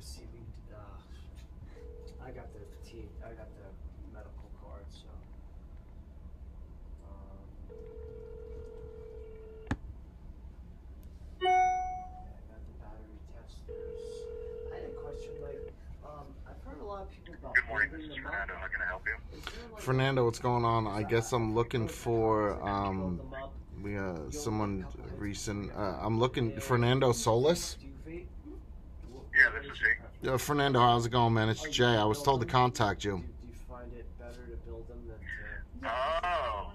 receiving. Uh, I got the T. I got the medical card, so. Um, yeah, I got the battery testers. I had a question, like, um, I've heard a lot of people about Good morning, this is. Fernando. How can I help you? Like, Fernando, what's going on? I guess I'm looking for um we uh someone a couple hits recent. Uh, I'm looking Fernando Solis. Do you vape? What- Yeah, this is your he. preference? Uh, Fernando, how's it going, man? It's Jay. I was told to contact you. do you find it better to build them than to? Oh,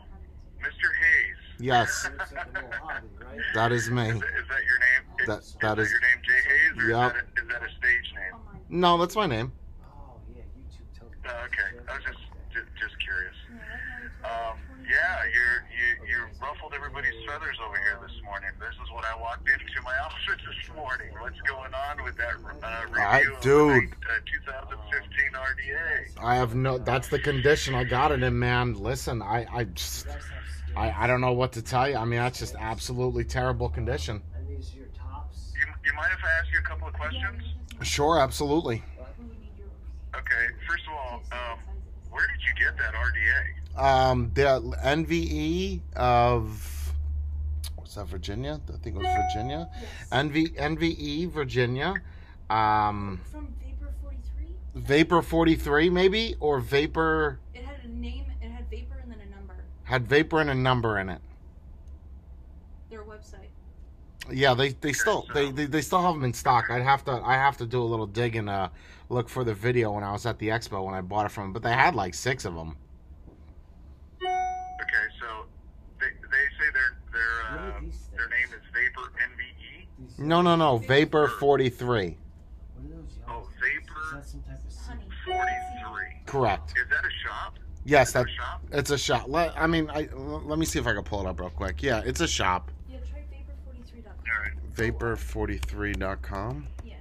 Mr. Hayes. Yes, It's like a little hobby, right? that is me. Is that, is that your name? Is, That- is that is- your name Jay Hayes, or Yep. is, that a, is that a stage name? No, that's my name. Oh yeah, YouTube tells me. Oh, okay, I was just just, just curious. Yeah, you're, you you ruffled everybody's feathers over here this morning. This is what I walked into my office this morning. What's going on with that uh, review I- of dude. the uh, 2015 RDA? I have no. That's the condition I got it in, man. Listen, I I just You guys have skins, I I don't know what to tell you. I mean, that's just absolutely terrible condition. and these are your tops. You, you mind if I ask you a couple of questions? Sure, absolutely. Okay, first of all, um, where did you get that RDA? Um, the NVE of what's that? Virginia? I think it was Virginia. NV NVE Virginia. Um, From Vapor 43? Vapor 43 maybe or Vapor It had a name, it had Vapor and then a number. had Vapor and a number in it. Their website. Yeah, they they still they, they they still have them in stock. I'd have to I have to do a little dig and uh look for the video when I was at the expo when I bought it from. 'em. But they had like six of them. Okay, so they, they say their their uh, their name is Vapor NVE. No, no, no. Vapor 43. What are those Oh, Vapor that some type of seed? Honey 43. Correct. Is that a shop? Yes, Is that that a shop? it's a shop. Let, I mean, I l- let me see if I can pull it up real quick. Yeah, it's a shop. Yeah, try Vapor43.com. All right. Vapor43.com. Yeah.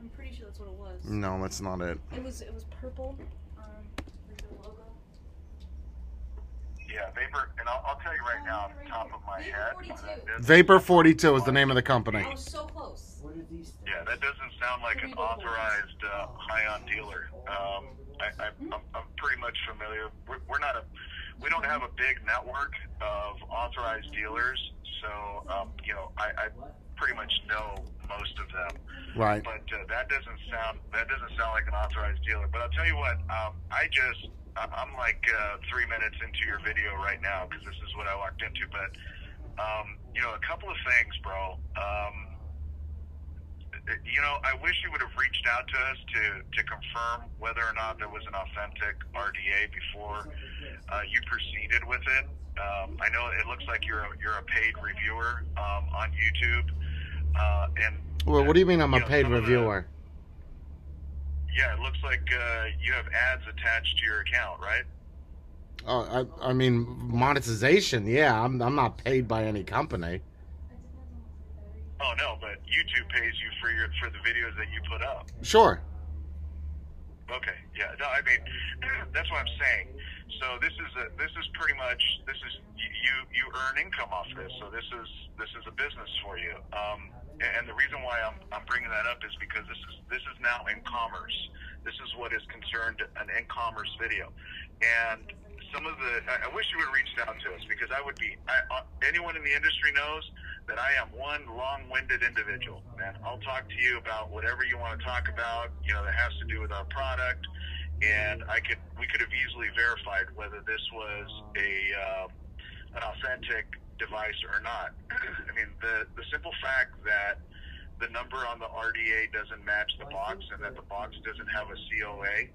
I'm pretty sure that's what it was. No, that's not it. It was it was purple. Um, the logo. Yeah, Vapor, and I'll, I'll tell you right now, off the top of my head. Vapor 42. Vapor 42 is the name of the company. I was so close. What are these things? Yeah, that doesn't sound like an authorized uh, Hion dealer. Um, I, I, I'm, I'm pretty much familiar. We're, we're not a, we don't have a big network of authorized dealers, so um, you know, I, I pretty much know most of them. Right. But uh, that doesn't sound that doesn't sound like an authorized dealer. But I'll tell you what, um, I just I'm like uh, three minutes into your video right now because this is what I walked into. But um, you know, a couple of things, bro. Um, you know, I wish you would have reached out to us to to confirm whether or not there was an authentic RDA before uh, you proceeded with it. Um, I know it looks like you're a, you're a paid reviewer um, on YouTube, uh, and Well, what do you mean I'm a know, paid of the- reviewer? yeah, it looks like uh, you have ads attached to your account, right? Oh, I, I mean monetization. Yeah, I'm I'm not paid by any company. Oh no, but YouTube pays you for your for the videos that you put up. Sure. Okay, yeah, no, I mean that's what I'm saying. So this is a this is pretty much this is you you, earn income off this. So this is this is a business for you. Um, and the reason why I'm I'm bringing that up is because this is this is now in commerce. This is what is concerned an in-commerce video, and some of the I, I wish you would have reached out to us because I would be I, uh, anyone in the industry knows that I am one long-winded individual, man. I'll talk to you about whatever you want to talk about, you know, that has to do with our product, and I could we could have easily verified whether this was a uh, an authentic device or not. I mean, the the simple fact that the number on the RDA doesn't match the box and that the box doesn't have a COA,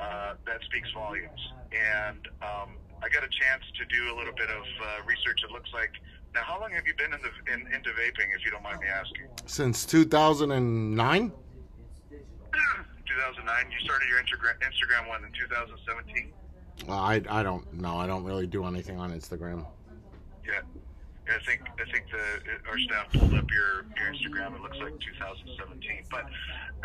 uh, that speaks volumes. And um, I got a chance to do a little bit of uh, research. It looks like now. How long have you been in the in, into vaping, if you don't mind me asking? Since 2009. 2009. You started your Instagram Instagram one in 2017. Well, uh, I I don't know. I don't really do anything on Instagram. Yeah. I think I think the our staff pulled up your, your Instagram. It looks like 2017. But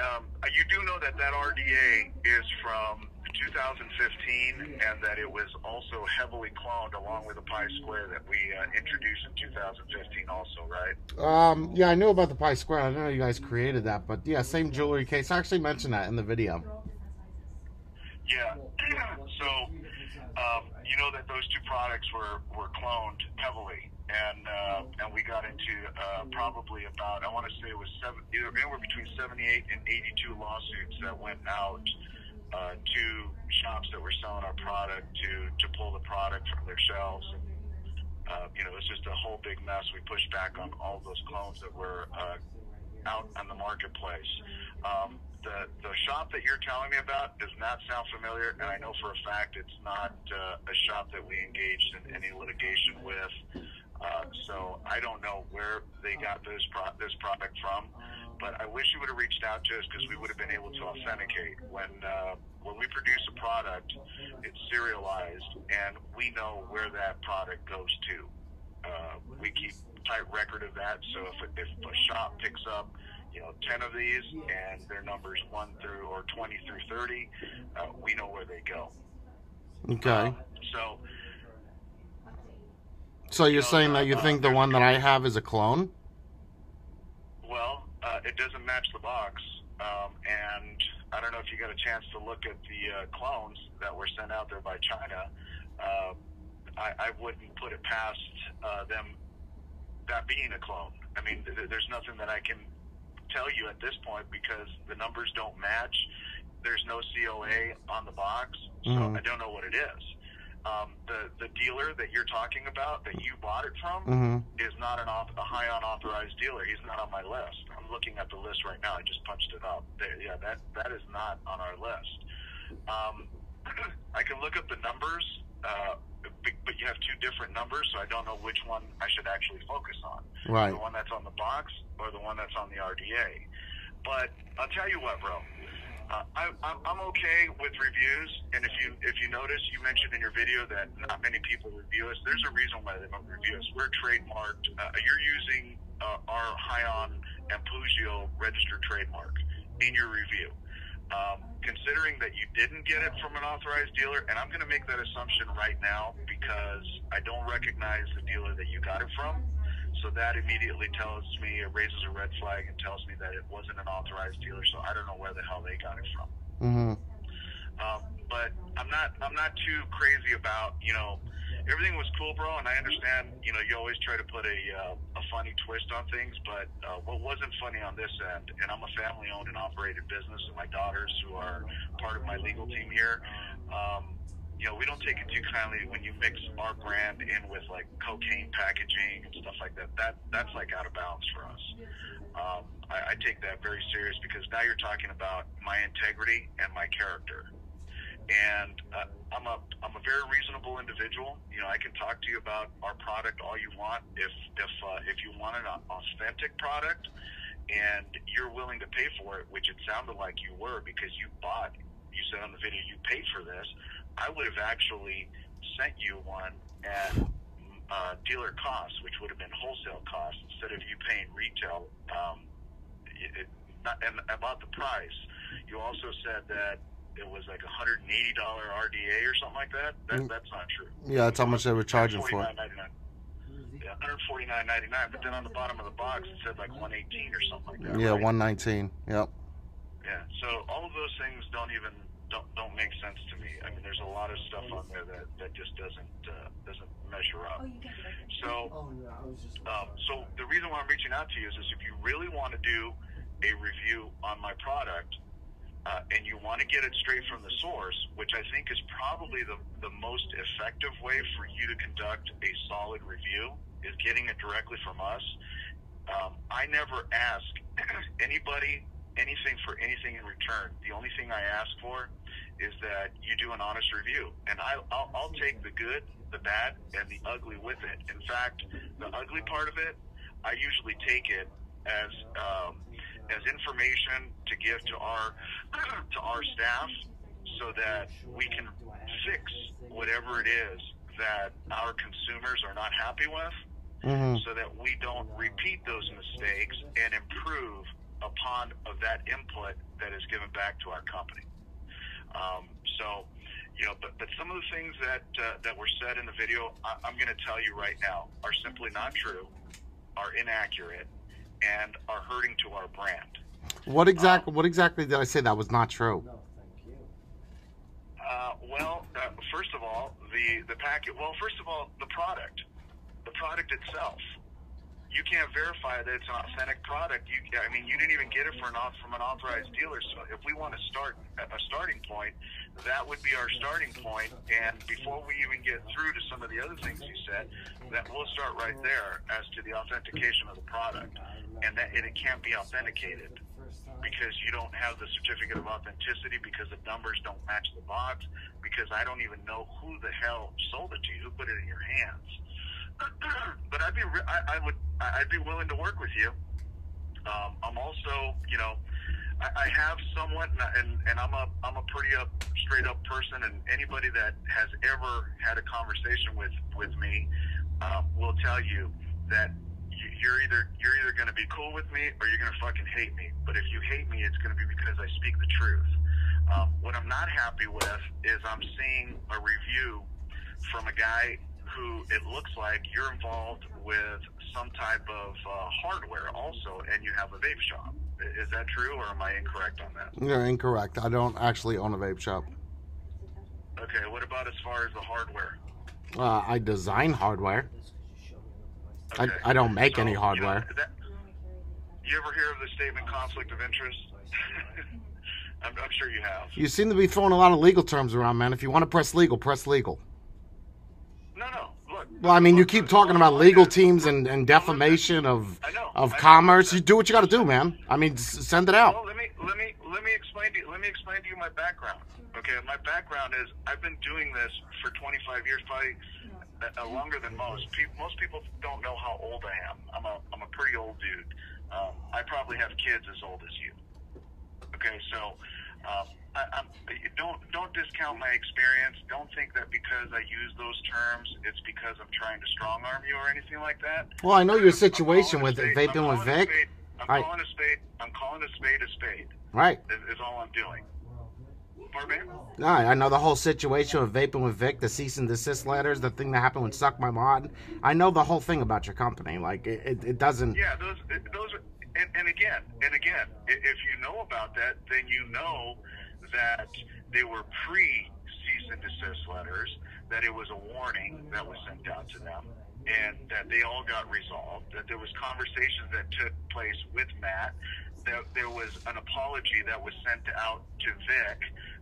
um, you do know that that RDA is from 2015, and that it was also heavily cloned along with the Pi Square that we uh, introduced in 2015, also, right? Um, yeah, I knew about the Pi Square. I know you guys created that, but yeah, same jewelry case. I actually mentioned that in the video. Yeah. so, um, you know that those two products were, were cloned heavily, and uh, and we got into uh, probably about I want to say it was seven, either anywhere between 78 and 82 lawsuits that went out uh, to shops that were selling our product to to pull the product from their shelves. And, uh, you know, it was just a whole big mess. We pushed back on all those clones that were uh, out on the marketplace. Um, the the shop that you're telling me about does not sound familiar, and I know for a fact it's not uh, a shop that we engaged in any litigation with. Uh, so I don't know where they got this pro- this product from, but I wish you would have reached out to us because we would have been able to authenticate when uh, when we produce a product, it's serialized, and we know where that product goes to. Uh, we keep tight record of that, so if, if a shop picks up you know, 10 of these and their numbers 1 through or 20 through 30, uh, we know where they go. Okay. Um, so, So you're know, saying that you uh, think the one that I have is a clone? well, uh, it doesn't match the box. Um, and I don't know if you got a chance to look at the uh, clones that were sent out there by China. Uh, I, I wouldn't put it past uh, them that being a clone. I mean, th- there's nothing that I can tell you at this point because the numbers don't match. There's no COA on the box, so Mhm. I don't know what it is. Um, the the dealer that you're talking about that you bought it from Mm-hmm. is not an auth- a high unauthorized dealer. He's not on my list. I'm looking at the list right now. I just punched it up. There, yeah, that that is not on our list. Um, I can look up the numbers, uh, but you have two different numbers, so I don't know which one I should actually focus on Right. the one that's on the box or the one that's on the RDA. But I'll tell you what, bro. Uh, I, I'm, okay with reviews, and if you if you notice, you mentioned in your video that not many people review us. There's a reason why they don't review us. We're trademarked. Uh, you're using uh, our Hion and Pugio registered trademark in your review. Um, considering that you didn't get it from an authorized dealer, and I'm going to make that assumption right now because I don't recognize the dealer that you got it from. So that immediately tells me, it raises a red flag and tells me that it wasn't an authorized dealer. So I don't know where the hell they got it from. Mm-hmm. Um, but I'm not, I'm not too crazy about, you know, everything was cool, bro. And I understand, you know, you always try to put a, uh, a funny twist on things. But uh, what wasn't funny on this end, and I'm a family-owned and operated business, and my daughters, who are part of my legal team here, um, you know, we don't take it too kindly when you mix our brand in with like cocaine packaging and stuff like that. That that's like out of bounds for us. Um, I, I take that very serious because now you're talking about my integrity and my character. And uh, I'm a I'm a very reasonable individual. You know, I can talk to you about our product all you want. If if uh, if you want an authentic product and you're willing to pay for it, which it sounded like you were because you bought. You said on the video you paid for this. I would have actually sent you one at uh, dealer costs, which would have been wholesale costs instead of you paying retail. Um, it, not, and about the price, you also said that it was like a hundred and eighty dollar RDA or something like that. That Mm. that's not true. Yeah, that's how much they were charging for it. $149.99. Yeah, one hundred forty nine ninety nine. But then on the bottom of the box it said like one eighteen or something like that. Yeah, right? one nineteen. Yep. Yeah. So all of those things don't even don't don't make sense to me. I mean, there's a lot of stuff on there that that just doesn't uh, doesn't measure up. Oh, you can it. So Oh yeah, I was just. um, so the reason why I'm reaching out to you is, is if you really want to do a review on my product uh, and you want to get it straight from the source, which I think is probably the, the most effective way for you to conduct a solid review, is getting it directly from us. Um, I never ask anybody anything for anything in return. The only thing I ask for is that you do an honest review, and I, I'll, I'll take the good, the bad, and the ugly with it. In fact, the ugly part of it, I usually take it as um, as information to give to our to our staff, so that we can fix whatever it is that our consumers are not happy with Mm-hmm. so that we don't repeat those mistakes and improve upon of that input that is given back to our company. Um, so, you know, but but some of the things that uh, that were said in the video, I, I'm going to tell you right now, are simply not true, are inaccurate, and are hurting to our brand. What exactly? What exactly did I say that was not true? No, thank you. Uh, well, uh, first of all, the the packet. Well, first of all, the product, the product itself. You can't verify that it's an authentic product. You, I mean, you didn't even get it for an from an authorized dealer. So, if we want to start a starting point, that would be our starting point. And before we even get through to some of the other things you said, that we'll start right there as to the authentication of the product, and that and it can't be authenticated because you don't have the certificate of authenticity because the numbers don't match the box because I don't even know who the hell sold it to you, who put it in your hands. but I'd be re- I, I would I'd be willing to work with you. Um, I'm also you know I, I have somewhat and, and and I'm a I'm a pretty up straight up person and anybody that has ever had a conversation with with me uh, will tell you that you- you're either you're either going to be cool with me or you're going to fucking hate me. But if you hate me, it's going to be because I speak the truth. Um, what I'm not happy with is I'm seeing a review from a guy who it looks like you're involved with some type of uh, hardware also, and you have a vape shop. Is that true, or am I incorrect on that? You're incorrect. I don't actually own a vape shop. Okay, what about as far as the hardware? Uh, I design hardware. This 'cause you showed me what the license- I, I don't make So, any you know, hardware. that- you ever hear of the statement conflict of interest? I'm, I'm sure you have. You seem to be throwing a lot of legal terms around, man. If you want to press legal, press legal. No, no. Look. Well, I mean, you keep talking about legal teams and, and defamation of of commerce. You do what you got to do, man. I mean, send it Well, out. let me let me let me explain to you. Let me explain to you my background. Okay, my background is I've been doing this for 25 years, probably uh, uh, longer than most. Most people don't know how old I am. I'm a I'm a pretty old dude. Um, I probably have kids as old as you. Okay, so um, I, don't don't discount my experience. Don't think that because I use those terms, it's because I'm trying to strong arm you or anything like that. Well, I know your situation with spade- vaping I'm with Vic. spade- I'm I- calling a spade. I'm calling a spade a spade. Right. Is, is all I'm doing. No, I know the whole situation with vaping with Vic, the cease and desist letters, the thing that happened with Suck My Mod. I know the whole thing about your company. Like it, it, it doesn't. Yeah, those those are, and, again and again, if you know about that, then you know that they were pre cease and desist letters, that it was a warning that was sent out to them, and that they all got resolved. That there was conversations that took place with Matt. That there was an apology that was sent out to Vic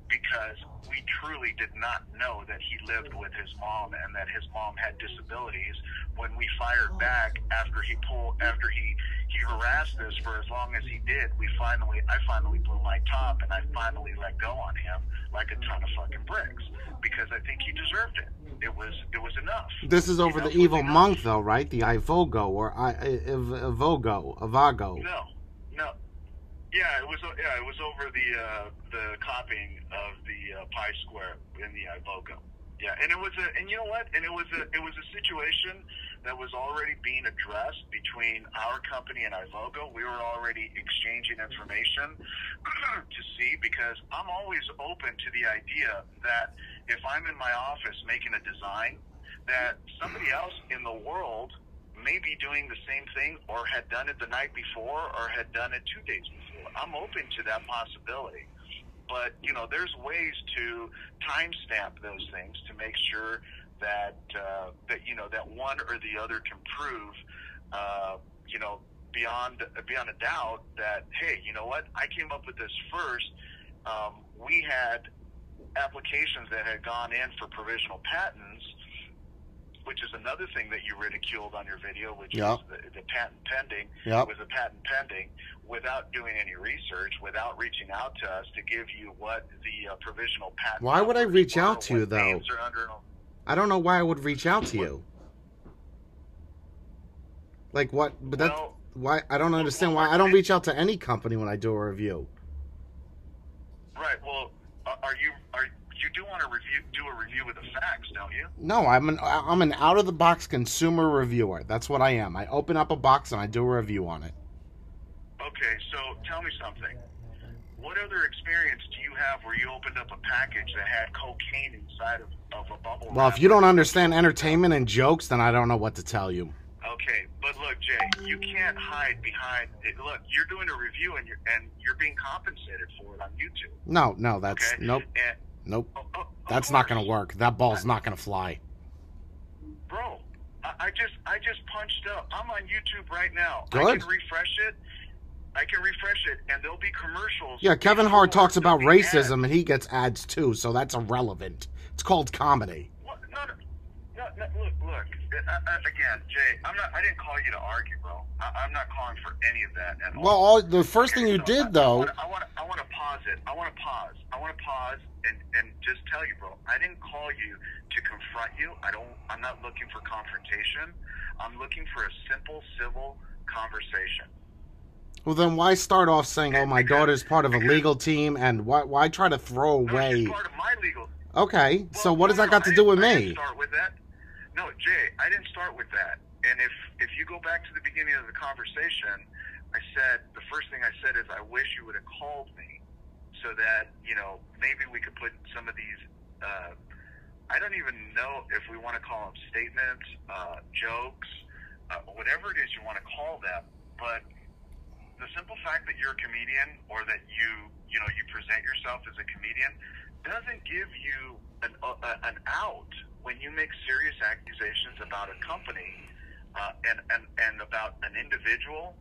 because we truly did not know that he lived with his mom and that his mom had disabilities. When we fired oh. back after he pulled, after he he harassed us for as long as he did, we finally, I finally blew my top and I finally let go on him like a ton of fucking bricks because I think he deserved it. It was it was enough. This is over You know, the evil monk, though, right? The Ivogo or I, I- Iv- Ivogo, Avago. No, no. Yeah, it was. Yeah, it was over the uh, the copying of the uh, Pi Square in the Ivogo. Yeah, and it was a, and you know what? And it was a, it was a situation that was already being addressed between our company and Ivogo. We were already exchanging information to see because I'm always open to the idea that if I'm in my office making a design, that somebody else in the world may be doing the same thing or had done it the night before or had done it two days before. I'm open to that possibility. But, you know, there's ways to timestamp those things to make sure that, uh, that you know, that one or the other can prove, uh, you know, beyond, beyond a doubt that, hey, you know what, I came up with this first. Um, we had applications that had gone in for provisional patents which is another thing that you ridiculed on your video, which Yeah. is the, the patent pending, Yep. was a patent pending without doing any research, without reaching out to us to give you what the uh, provisional patent. Why would I reach out to you, though? under- I don't know why I would reach out to you. Like what? But that's Well, why I don't understand why I don't reach out to any company when I do a review. right. Well, are are you are you do want to review do a review with the facts, don't you? No, I'm an I'm an out of the box consumer reviewer. That's what I am. I open up a box and I do a review on it. Okay, so tell me something. what other experience do you have where you opened up a package that had cocaine inside of, of a bubble? Well, if you don't understand entertainment and jokes, then I don't know what to tell you. Okay, but look, Jay, you can't hide behind. It. Look, you're doing a review and you're and you're being compensated for it on YouTube. No, no, that's Okay, nope, And, nope. That's not going to work. That ball's not going to fly. bro. I, I just I just punched up. I'm on YouTube right now. Good. I can refresh it. I can refresh it, and there'll be commercials. Yeah, Kevin Hart talks about racism ads. and he gets ads too, so that's irrelevant. It's called comedy. No, no, no, no, look, look. Uh, uh, again, Jay, I'm not. I didn't call you to argue, bro. I, I'm not calling for any of that at all. Well, all, the first thing you So did I- though, I want to I want to pause it. I want to pause. I want to pause and and just tell you, bro. I didn't call you to confront you. I don't. I'm not looking for confrontation. I'm looking for a simple, civil conversation. well then why start off saying, "Oh, my daughter's part of a legal team," and why why try to throw No, away? it's part of my legal. Okay, so what no, does that no, got to I do with I me? Start with that. No, Jay, I didn't start with that. And if if you go back to the beginning of the conversation, I said the first thing I said is I wish you would have called me so that you know maybe we could put some of these. Uh, I don't even know if we want to call them statements, uh, jokes, uh, whatever it is you want to call them, but the simple fact that you're a comedian or that you you know you present yourself as a comedian doesn't give you an uh, an out when you make serious accusations about a company uh, and, and and about an individual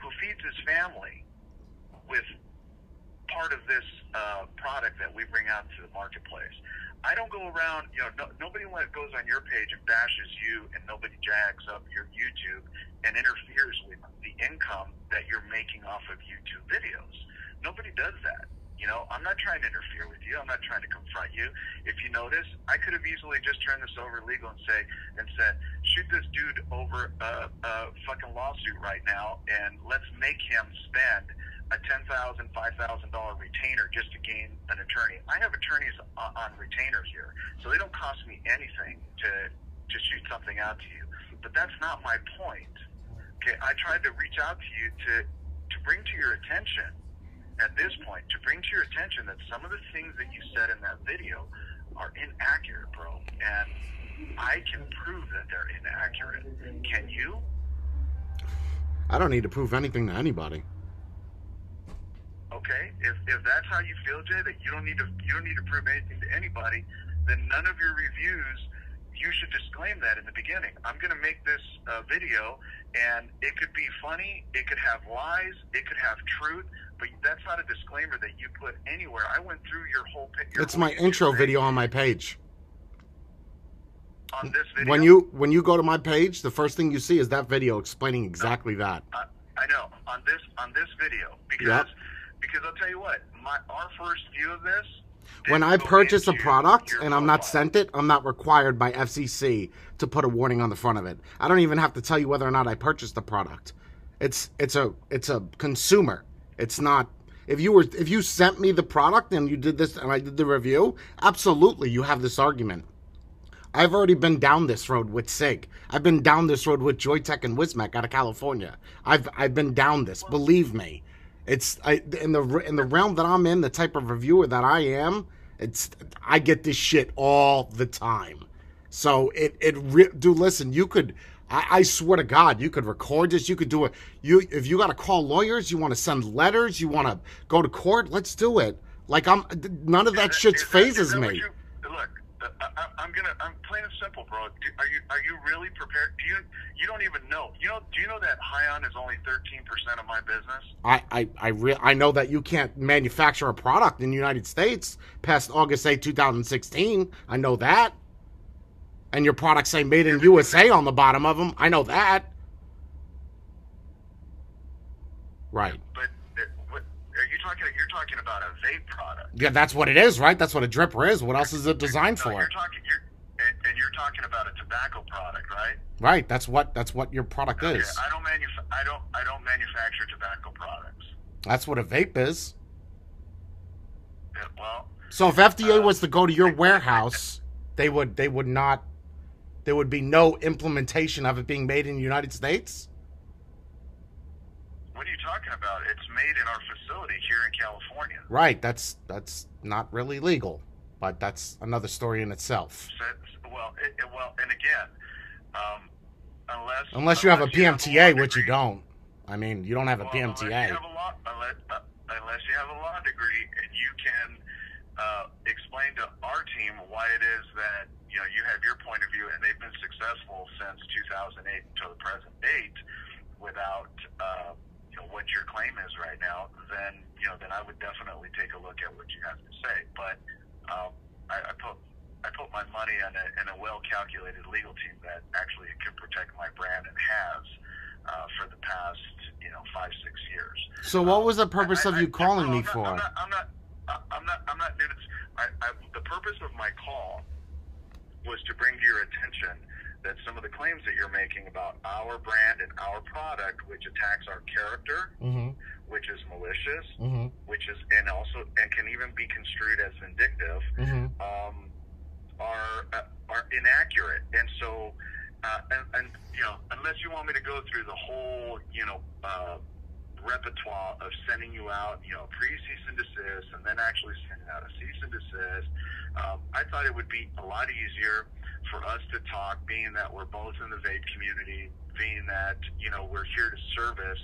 who feeds his family with part of this uh, product that we bring out to the marketplace. I don't go around, you know, no, nobody goes on your page and bashes you, and nobody jags up your YouTube and interferes with the income that you're making off of YouTube videos. Nobody does that. You know, I'm not trying to interfere with you. I'm not trying to confront you. If you notice, I could have easily just turned this over legal and say and said, shoot this dude over a, a fucking lawsuit right now, and let's make him spend a ten thousand, five thousand dollar retainer just to gain an attorney. I have attorneys on, on retainers here, so they don't cost me anything to to shoot something out to you. But that's not my point. Okay, I tried to reach out to you to to bring to your attention at this point to bring to your attention that some of the things that you said in that video are inaccurate, bro, and I can prove that they're inaccurate. Can you? I don't need to prove anything to anybody. Okay, if if that's how you feel, Jay, that you don't need to you don't need to prove anything to anybody, then none of your reviews you should disclaim that in the beginning. I'm going to make this uh, video, and it could be funny, it could have lies, it could have truth, but that's not a disclaimer that you put anywhere. I went through your whole picture. It's my intro video on my page. on this video. When you when you go to my page, the first thing you see is that video explaining exactly that. I, I know on this on this video because Yep. because I'll tell you what, my our first view of this. When I purchase a product and I'm not sent it, I'm not required by FCC to put a warning on the front of it. I don't even have to tell you whether or not I purchased the product. It's it's a it's a consumer. It's not if you were if you sent me the product and you did this and I did the review, absolutely you have this argument. I've already been down this road with Sig. I've been down this road with Joyetech and Wismec out of California. I've I've been down this. Believe me, it's I, in the in the realm that I'm in, the type of reviewer that I am. It's I get this shit all the time. So it it re- dude, listen, you could. I, I swear to God, you could record this. You could do it. You if you got to call lawyers, you want to send letters, you want to go to court. Let's do it. Like I'm, none of that shit phases me. I, I'm gonna. I'm plain and simple, bro. Do, are you are you really prepared? Do you you don't even know? You know? Do you know that Hion is only 13 percent of my business? I I I, re- I know that you can't manufacture a product in the United States past August 8, 2016. I know that. And your products say made in USA on the bottom of them. I know that. Right. But uh, what, are you talking? You're talking about a vape product. Yeah, that's what it is, right? That's what a dripper is. What else is it designed No, for? you're talking. You're and, and you're talking about a tobacco product, right? Right. That's what that's what your product Okay, is. I don't manuf- I don't. I don't manufacture tobacco products. That's what a vape is. Yeah, well, So if FDA uh, was to go to your warehouse, they would they would not there would be no implementation of it being made in the United States? What are you talking about? It's made in our facility here in California. Right. That's that's not really legal, but that's another story in itself. So- well, it, well, and again, um, unless Unless you have a you PMTA, law which you don't. I mean, you don't have a Well, Unless you PMTA. have a law, unless, uh, unless you have a law degree, and you can uh, explain to our team why it is that you know you have your point of view, and they've been successful since 2008 until the present date, without uh, you know what your claim is right now, then you know then I would definitely take a look at what you have to say. But um, I, I put I put my money on a, in a well calculated legal team that actually can protect my brand and has uh, for the past you know five six years. So, what was the purpose I- of I- you I- calling no, me not- for? I'm not. I'm not. I'm not. I'm not new to this. I, I, the purpose of my call was to bring to your attention that some of the claims that you're making about our brand and our product, which attacks our character, Mm-hmm. which is malicious, Mm-hmm. which is and also and can even be construed as vindictive, Mm-hmm. um, are uh, are inaccurate, and so. Uh, and, and you know, unless you want me to go through the whole, you know, uh, repertoire of sending you out, you know, pre cease and desist, and then actually sending out a cease and desist. Um, I thought it would be a lot easier for us to talk, being that we're both in the vape community, being that you know we're here to service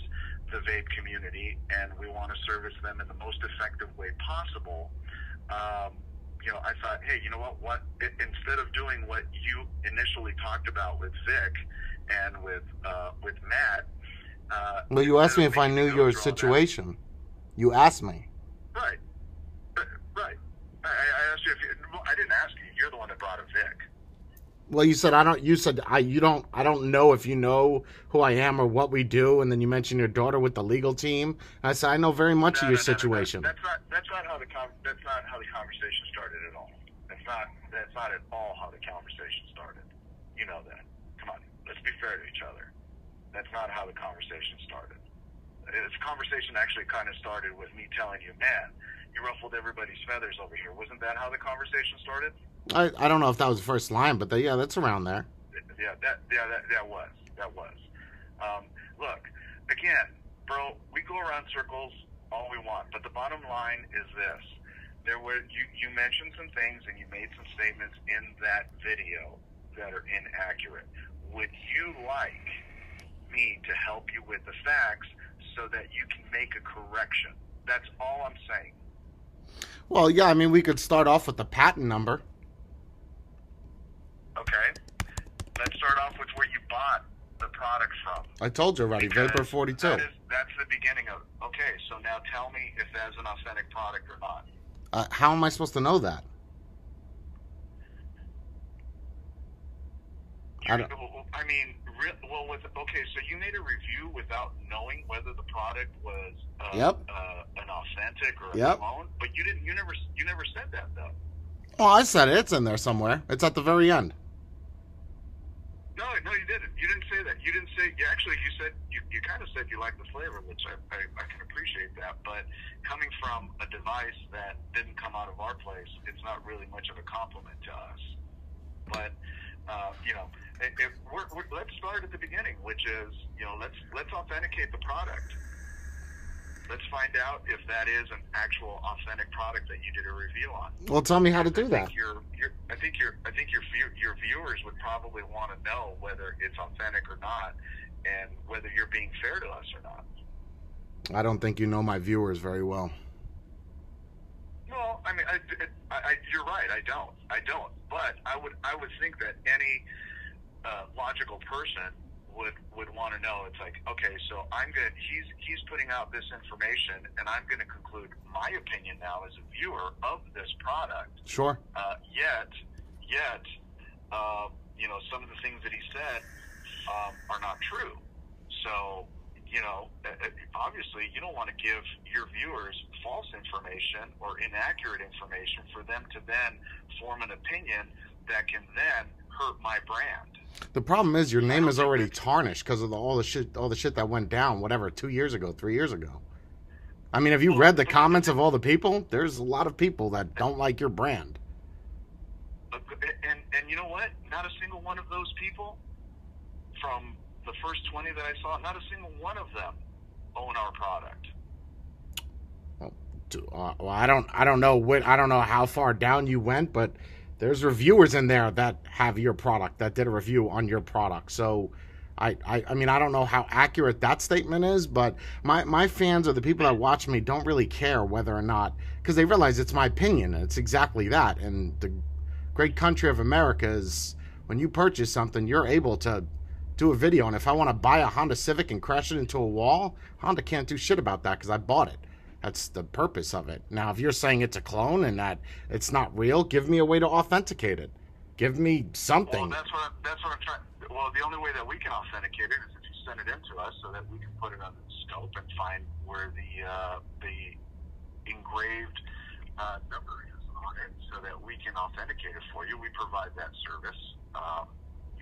the vape community, and we want to service them in the most effective way possible. Um, you know, I thought, hey, you know what? What instead of doing what you initially talked about with Vic and with uh, with Matt. Uh, Well, you asked me if I knew your all that- situation. You asked me. Right. Right. I, I asked you if you. I didn't ask you. You're the one that brought up Vic. Well, you said I don't. You said I. You don't. I don't know if you know who I am or what we do. And then you mentioned your daughter with the legal team. I said I know very much No, of your no, no, no, situation. That's not. That's not how the That's not how the conversation started at all. That's not. That's not at all how the conversation started. You know that. Come on. Let's be fair to each other. That's not how the conversation started. This conversation actually kind of started with me telling you, man, you ruffled everybody's feathers over here. Wasn't that how the conversation started? I. I don't know if that was the first line, but the, yeah, that's around there. Yeah, that yeah that that was that was. Um, look, again, bro, we go around circles all we want, but the bottom line is this: there were you you mentioned some things and you made some statements in that video that are inaccurate. Would you like me to help you with the facts so that you can make a correction? That's all I'm saying. Well, yeah. I mean, we could start off with the patent number. Okay. Let's start off with where you bought the product from. I told you already. Because Vapor Forty Two. That is, that's the beginning of. Okay, so now tell me if that's an authentic product or not. Uh, how am I supposed to know that? I don't. I mean, re- well, with okay, so you made a review without knowing whether the product was uh, Yep. uh, an authentic or a Yep. clone, but you didn't. You never. You never said that though. Oh, I said it. It's in there somewhere. It's at the very end. No, no, you didn't. You didn't say that. You didn't say. You actually, you said you, you kind of said you liked the flavor, which I, I, I can appreciate that. But coming from a device that didn't come out of our place, it's not really much of a compliment to us. But uh, you know, if, if we're, we're, let's start at the beginning, which is you know, let's let's authenticate the product. Let's find out if that is an actual authentic product that you did a review on. Well, tell me how to do that. your, your, I think your, I think your your viewers would probably want to know whether it's authentic or not, and whether you're being fair to us or not. I don't think you know my viewers very well. Well, I mean, I, I, I, you're right. I don't. I don't. But I would, I would think that any uh, logical person would would want to know. It's like, okay, so I'm good. He's he's putting out this information, and I'm going to conclude my opinion now as a viewer of this product. Sure. Uh, yet, yet, uh, you know, some of the things that he said um, are not true. So, you know, uh, uh, obviously, you don't want to give your viewers false information or inaccurate information for them to then form an opinion that can then hurt my brand. The problem is your name is already tarnished because of the, all the shit, all the shit that went down. Whatever, two years ago, three years ago. I mean, have you read the comments of all the people? There's a lot of people that don't like your brand. And and you know what? Not a single one of those people from the first 20 that I saw, not a single one of them own our product. Uh, well, I don't I don't know what I don't know how far down you went, but there's reviewers in there that have your product that did a review on your product. So I, I, I mean I don't know how accurate that statement is, but my, my fans or the people that watch me don't really care whether or not because they realize it's my opinion. It's exactly that. And the great country of America is when you purchase something, you're able to do a video. And if I want to buy a Honda Civic and crash it into a wall, Honda can't do shit about that because I bought it. That's the purpose of it. Now, if you're saying it's a clone and that it's not real, give me a way to authenticate it. Give me something. Well, that's what that's what I'm trying. Well, the only way that we can authenticate it is if you send it in to us, so that we can put it on the scope and find where the uh, the engraved uh, number is on it, so that we can authenticate it for you. We provide that service. Um,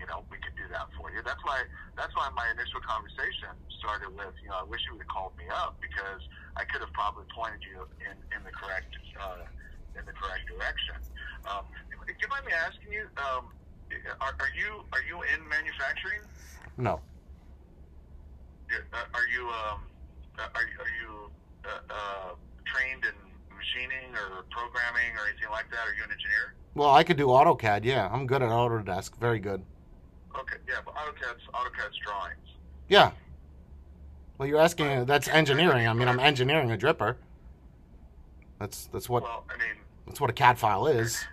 you know, we could do that for you. That's why that's why my initial conversation started with, you know, I wish you would have called me up because I could have probably pointed you in in the correct uh, in the correct direction. Um, do you mind me asking you? Um, are, are you are you in manufacturing? No. Uh, Are you um, uh, are are you uh, uh, trained in machining or programming or anything like that? Are you an engineer? Well, I could do AutoCAD. Yeah, I'm good at Autodesk. Very good. Okay, yeah, but AutoCAD's AutoCAD's drawings. Yeah. Well, you're asking. That's engineering. I mean, I'm engineering a dripper. That's that's what Well, I mean, that's what a CAD file is.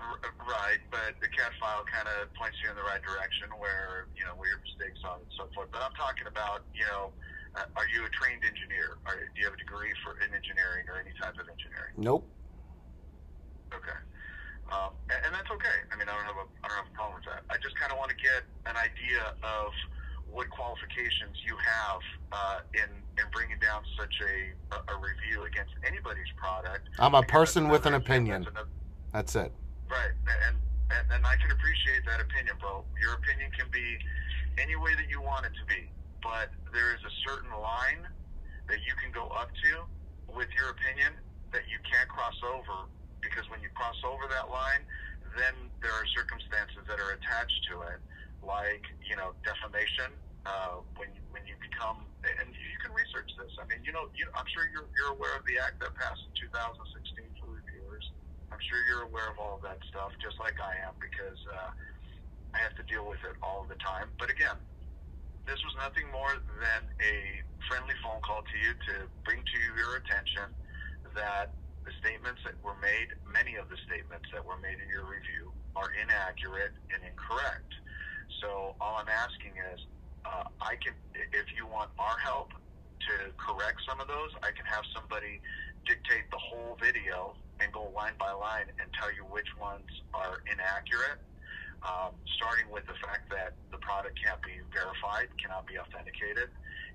right, but the CAD file kind of points you in the right direction where you know where your mistakes are and so forth. But I'm talking about you know, uh, are you a trained engineer? Are, do you have a degree for in engineering or any type of engineering? Nope. Okay. Um, and, and that's okay. I mean, I don't have a I don't have a problem with that. I just kind of want to get an idea of what qualifications you have uh, in in bringing down such a a, a review against anybody's product. I'm a person with an opinion. that's another- That's it. Right, and, and and I can appreciate that opinion, bro. Your opinion can be any way that you want it to be, but there is a certain line that you can go up to with your opinion that you can't cross over because when you cross over that line, then there are circumstances that are attached to it, like you know defamation. Uh, when when you become and you can research this. I mean, you know, you, I'm sure you're you're aware of the act that passed in 2016 for reviewers. I'm sure you're aware of all of that stuff, just like I am, because uh, I have to deal with it all the time. But again, this was nothing more than a friendly phone call to you to bring to your attention that the statements that were made, many of the statements that were made in your review, are inaccurate and incorrect. So all I'm asking is, uh, I can, if you want our help to correct some of those, I can have somebody dictate the whole video and go line by line and tell you which ones are inaccurate. Um, starting with the fact that the product can't be verified, cannot be authenticated,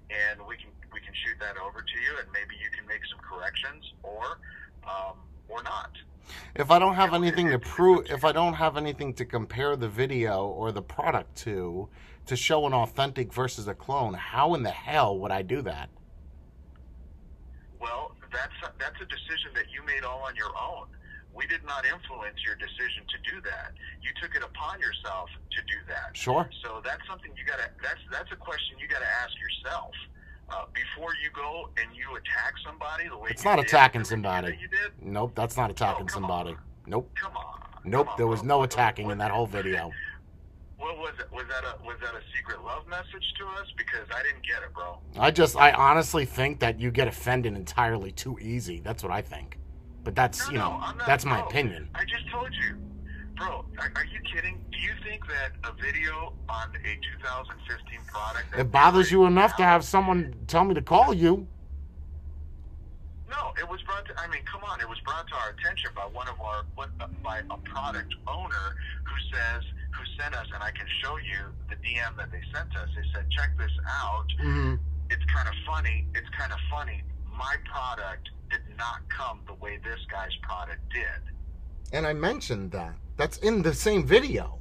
and we can we can shoot that over to you, and maybe you can make some corrections, or um, or not. If I don't have anything to prove, if I don't have anything to compare the video or the product to, to show an authentic versus a clone, how in the hell would I do that? Well, that's a, that's a decision that you made all on your own. We did not influence your decision to do that. You took it upon yourself to do that. Sure. So that's something you gotta. That's that's a question you gotta ask yourself uh, before you go and you attack somebody the way It's not attacking somebody. Nope, that's not attacking Oh, somebody. on. Nope. Come on. Nope, Come on, there was no attacking in that whole video. What was it? Was that a was that a secret love message to us? Because I didn't get it, bro. I just, I honestly think that you get offended entirely too easy. That's what I think. But that's, No, you know, no, not- that's my bro, opinion. I just told you, bro. Are, are you kidding? Do you think that a video on a 2015 product? It bothers you enough to have someone tell me to call you. No, it was brought to. I mean, come on! It was brought to our attention by one of our by a product owner who says who sent us, and I can show you the DM that they sent us. They said, "Check this out. hmm It's kind of funny. It's kind of funny. My product did not come the way this guy's product did." And I mentioned that. That's in the same video.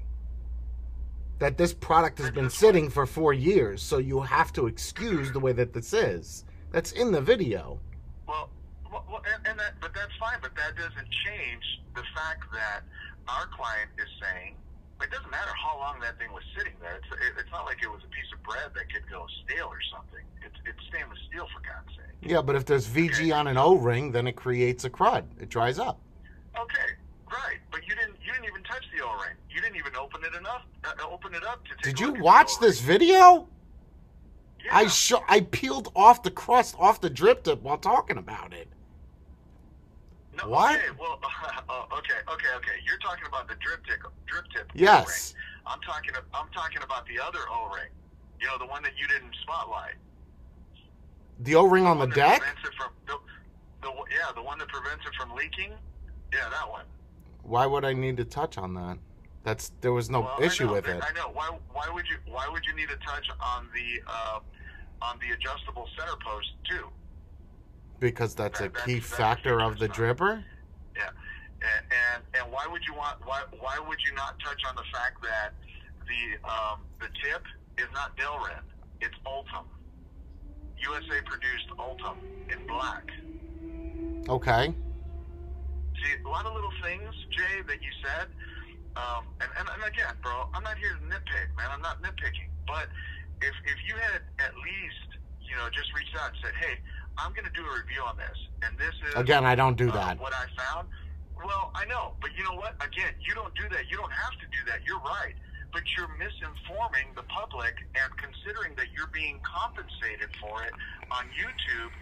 That this product has been sitting for four years, so you have to excuse the way that this is. That's in the video. Well, well, and, and that, but that's fine. But that doesn't change the fact that our client is saying It doesn't matter how long that thing was sitting there. It's it, it's not like it was a piece of bread that could go stale or something. It's it's stainless steel for God's sake. Yeah, but if there's VG on an O-ring, then it creates a crud. It dries up. Okay, right. But you didn't you didn't even touch the O-ring. You didn't even open it enough. Uh, open it up to take. Did you the watch this video? Yeah. I sho- I peeled off the crust off the drip tip while talking about it. No, What? Okay, well, uh, okay, okay, okay. You're talking about the drip tip, drip tip. Yes. O-ring. I'm talking. I'm talking about the other O-ring. You know, the one that you didn't spotlight. The O-ring on the that deck? From, the, the, yeah, the one that prevents it from leaking. Yeah, that one. Why would I need to touch on that? That's there was no Well, issue know, with it. I know. Why? Why would you? Why would you need to touch on the uh, on the adjustable center post too? Because that's a key that's- that's factor of the dripper. Yeah, and, and and why would you want? Why why would you not touch on the fact that the um, the tip is not Delrin, it's Ultem. USA produced Ultem in black. Okay. See, a lot of little things, Jay, that you said. Um, and, and, and again, bro, I'm not here to nitpick, man. I'm not nitpicking. But if, if you had at least, you know, just reached out and said, hey, I'm going to do a review on this, and this is Again, I don't do uh, that. what I found. Well, I know, but you know what? Again, you don't do that. You don't have to do that. You're right. But you're misinforming the public, and considering that you're being compensated for it on YouTube,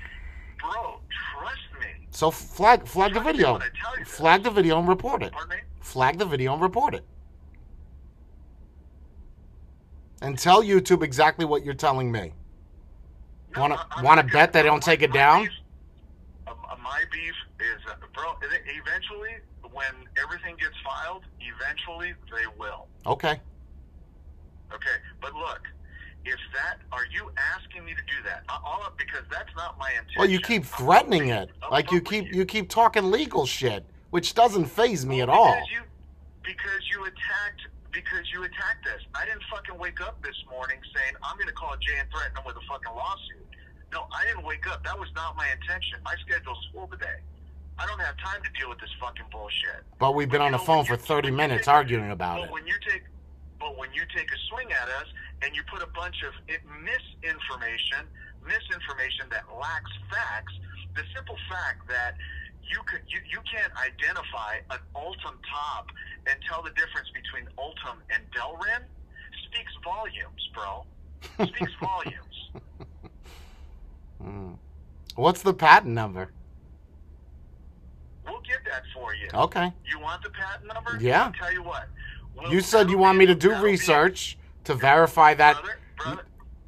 bro, trust me. So flag flag the Trust me video. when I tell you. Flag the video and report it. Pardon me? Flag the video and report it. And tell YouTube exactly what you're telling me. No, Wanna- I- wanna not bet they don't take it down? beef- uh, my beef is, uh, bro. Eventually, when everything gets filed, eventually they will. Okay. Okay, but look, if that are you asking me to do that? Uh, All of, because that's not my intention. Well, you keep threatening it. Like you keep you keep talking legal shit, which doesn't phase me at all. Because you, because you attacked, because you attacked us. I didn't fucking wake up this morning saying I'm going to call Jay and threaten him with a fucking lawsuit. No, I didn't wake up. That was not my intention. My schedule's full today. I don't have time to deal with this fucking bullshit. But we've been But on the know, phone for 30 minutes take- arguing about But it. when you take, but when you take a swing at us and you put a bunch of misinformation, misinformation that lacks facts, the simple fact that you could you, you can't identify an Ultem top and tell the difference between Ultem and Delrin speaks volumes, bro. Speaks volumes. Mm. What's the patent number? We'll get that for you. Okay. You want the patent number? Yeah. I'll tell you what. We'll- You said you want me to do research to verify that. brother, brother,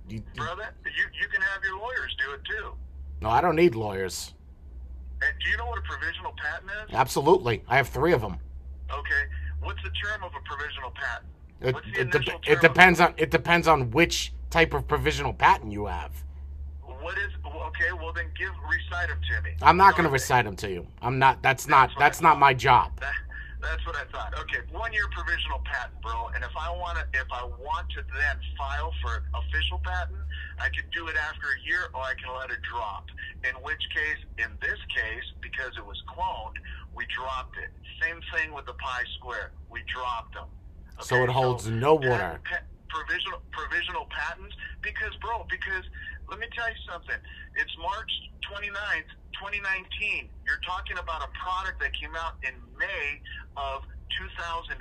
You, brother, you, you can have your lawyers do it too. no, I don't need lawyers. And do you know what a provisional patent is? Absolutely. I have three of them. Okay. What's the term of a provisional patent? It, it, de- it depends on it depends on which type of provisional patent you have. What is okay? Well, then give recite them to me. I'm not going to What are they? recite them to you. I'm not. That's not. That's I That's not my job. That, that's what I thought. Okay, one year provisional patent, bro. And if I want to, if I want to then file for official patent, I can do it after a year, or I can let it drop. In which case, in this case, because it was cloned, we dropped it. Same thing with the Pi Square. We dropped them. So it holds no water. pa- provisional provisional patents? Because bro because let me tell you something. It's march 29th 2019 you're talking about a product that came out in may of 2015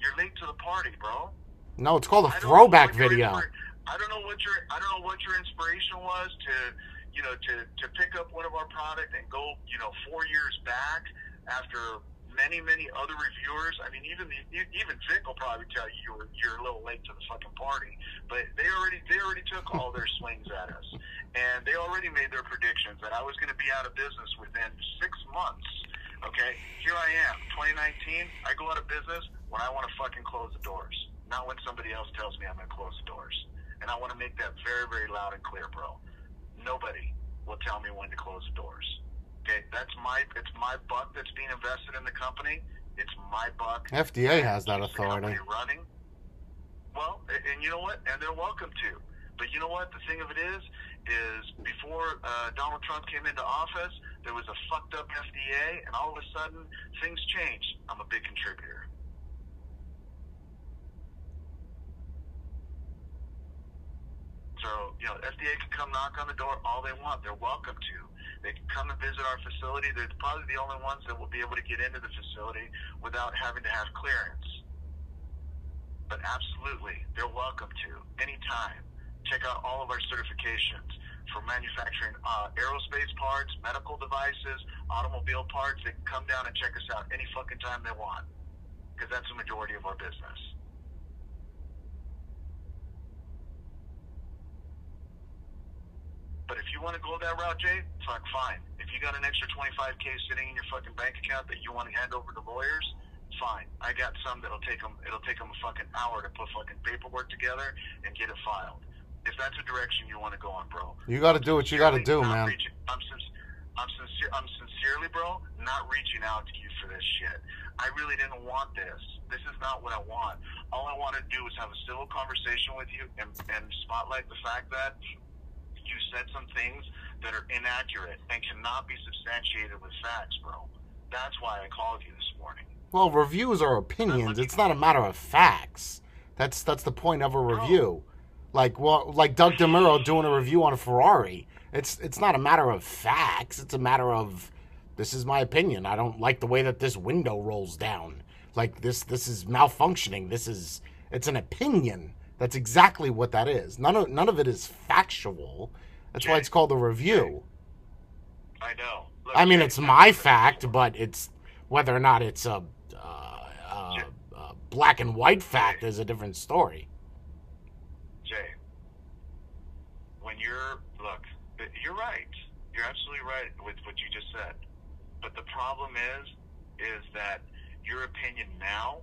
you're late to the party bro. No, it's called a throwback video. I don't know what your I don't know what your inspiration was to you know to to pick up one of our product and go you know four years back after many many other reviewers. I mean even the, even Vic will probably tell you you're you're a little late to the fucking party, but they already they already took all their swings at us, and they already made their predictions that I was going to be out of business within six months. Okay, here I am, 2019. I go out of business when I want to fucking close the doors, not when somebody else tells me I'm going to close the doors. And I want to make that very, very loud and clear, bro. Nobody will tell me when to close the doors. Okay, that's my it's my buck that's being invested in the company. It's my buck. FDA has that Keeps the company authority. running. Well, and you know what? And they're welcome to. But you know what? The thing of it is, is before uh, Donald Trump came into office, there was a fucked up FDA, and all of a sudden things changed. I'm a big contributor. So, you know, FDA can come knock on the door all they want. They're welcome to. They can come and visit our facility. They're probably the only ones that will be able to get into the facility without having to have clearance. But absolutely, they're welcome to anytime. Check out all of our certifications for manufacturing uh, aerospace parts, medical devices, automobile parts. They can come down and check us out any fucking time they want because that's the majority of our business. But if you want to go that route, Jay, fuck, fine. If you got an extra 25k sitting in your fucking bank account that you want to hand over to lawyers, fine. I got some that'll take them. It'll take them a fucking hour to put fucking paperwork together and get it filed. If that's a direction you want to go on, bro. You got to do what you got to do, man. reaching- I'm, sinc- I'm sincere. I'm sincerely, bro, not reaching out to you for this shit. I really didn't want this. This is not what I want. All I want to do is have a civil conversation with you and, and spotlight the fact that you said some things that are inaccurate and cannot be substantiated with facts, bro. That's why I called you this morning. Well, reviews are opinions. It's not a matter of facts. That's that's the point of a review. Like well, like Doug DeMuro doing a review on a Ferrari. It's it's not a matter of facts. It's a matter of this is my opinion. I don't like the way that this window rolls down. Like this this is malfunctioning. This is it's an opinion. That's exactly what that is. None of none of it is factual. That's why it's called a review. I know. Look, I mean, Jay, it's my fact, but it's whether or not it's a, uh, uh, uh, black and white fact is a different story. Jay, when you're look, you're right. You're absolutely right with what you just said. But the problem is, is that your opinion now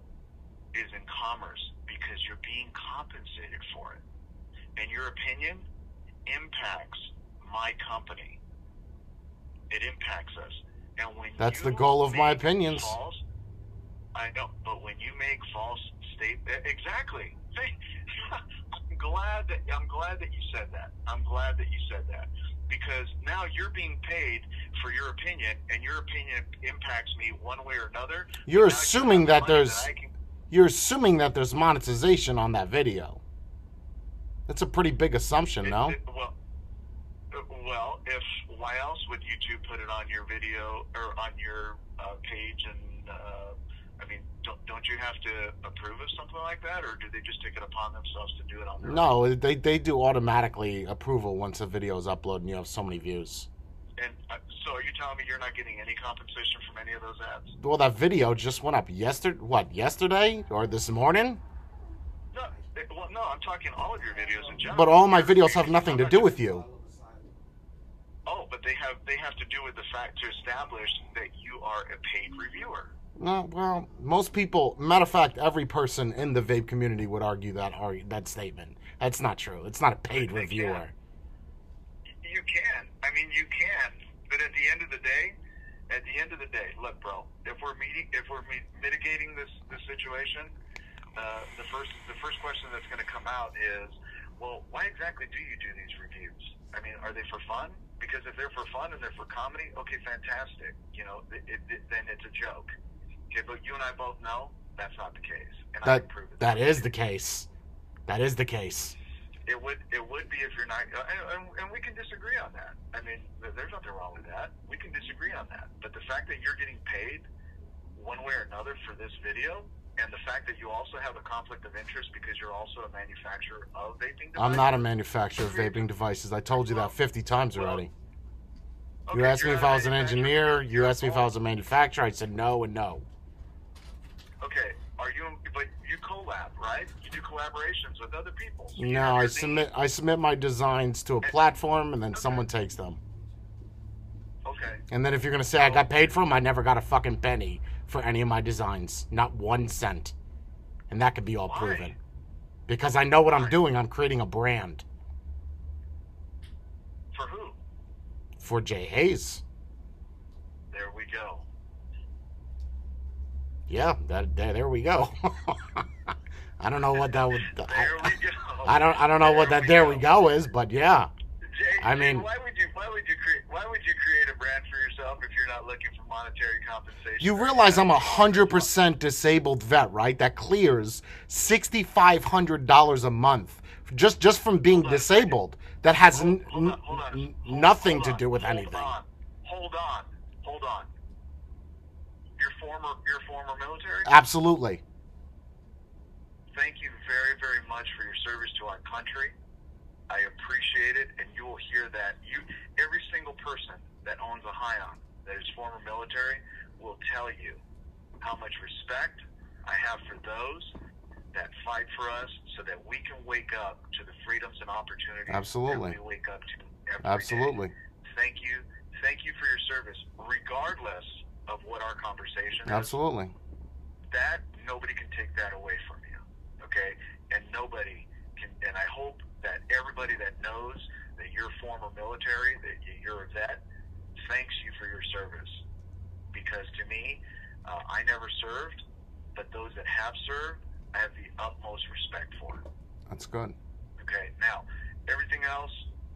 is in commerce because you're being compensated for it, and your opinion impacts my company. It impacts us, and when That's the goal of my opinions. False, I know, but when you make false state, eh, exactly. I'm glad that I'm glad that you said that. I'm glad that you said that because now you're being paid for your opinion, and your opinion impacts me one way or another. You're assuming that there's can- you're assuming that there's monetization on that video. That's a pretty big assumption, it- no? it- well, well, if why else would YouTube put it on your video or on your uh, page? And uh, I mean, don't don't you have to approve of something like that, or do they just take it upon themselves to do it on their own? No, they they do automatically approval once a video is uploaded and you have so many views. And uh, so, are you telling me you're not getting any compensation from any of those ads? Well, that video just went up yesterday. What yesterday or this morning? No, it, well, no, I'm talking all of your videos in general. But all my videos have nothing to do with you. Oh, but they have they have to do with the fact to establish that you are a paid reviewer. No, well, most people. Matter of fact, every person in the vape community would argue that argue, that statement. That's not true. It's not a paid reviewer. You can. I mean, you can. But at the end of the day, at the end of the day, look, bro. If we're meeting, if we're mi- mitigating this this situation, uh, the first the first question that's going to come out is, well, why exactly do you do these reviews? I mean, are they for fun? Because if they're for fun and they're for comedy, okay, fantastic. You know, it, it, it, then it's a joke. Okay, but you and I both know that's not the case, and I can prove it. that is the case. That is the case. It would it would be if you're not, uh, and, and, and we can disagree on that. I mean, there- there's nothing wrong with that. We can disagree on that. But the fact that you're getting paid one way or another for this video, and the fact that you also have a conflict of interest because you're also a manufacturer of vaping devices. I'm not a manufacturer of vaping devices. I told you that 50 times already. You Okay, asked me if I was an engineer. You asked me if I was a manufacturer. I said no and no. Okay, are you? But you collab, right? You do collaborations with other people. So No, I submit I submit my designs to a platform and then someone takes them. Okay. And then if you're gonna say I got paid for them, I never got a fucking penny for any of my designs, not one cent, and that could be all Why? proven. Because I know what I'm doing. I'm creating a brand For who? for Jay Hayes. There we go. Yeah, that there, there we go. I don't know what that would. There I, we go. I don't I don't know what that there we go is, but yeah. Jay, I Jay, mean- why would you why would you create why would you create a brand for yourself if you're not looking for monetary compensation? You realize I'm a hundred percent disabled vet, right? That clears sixty five hundred dollars a month just just from being disabled. That has Hold, hold on, hold on. Nothing to do with anything. Hold on, hold on. Former, your former military. Absolutely. Thank you very, very much for your service to our country. I appreciate it, and you will hear that. You, every single person that owns a Hion that is former military will tell you how much respect I have for those that fight for us, so that we can wake up to the freedoms and opportunities Absolutely. that we wake up to every day. Absolutely. Thank you, thank you for your service, regardless of what our conversation is Absolutely. that nobody can take that away from you okay and nobody can and i hope that everybody that knows that you're former military that you- you're a vet thanks you for your service because to me uh, i never served but those that have served i have the utmost respect for That's good. okay now everything else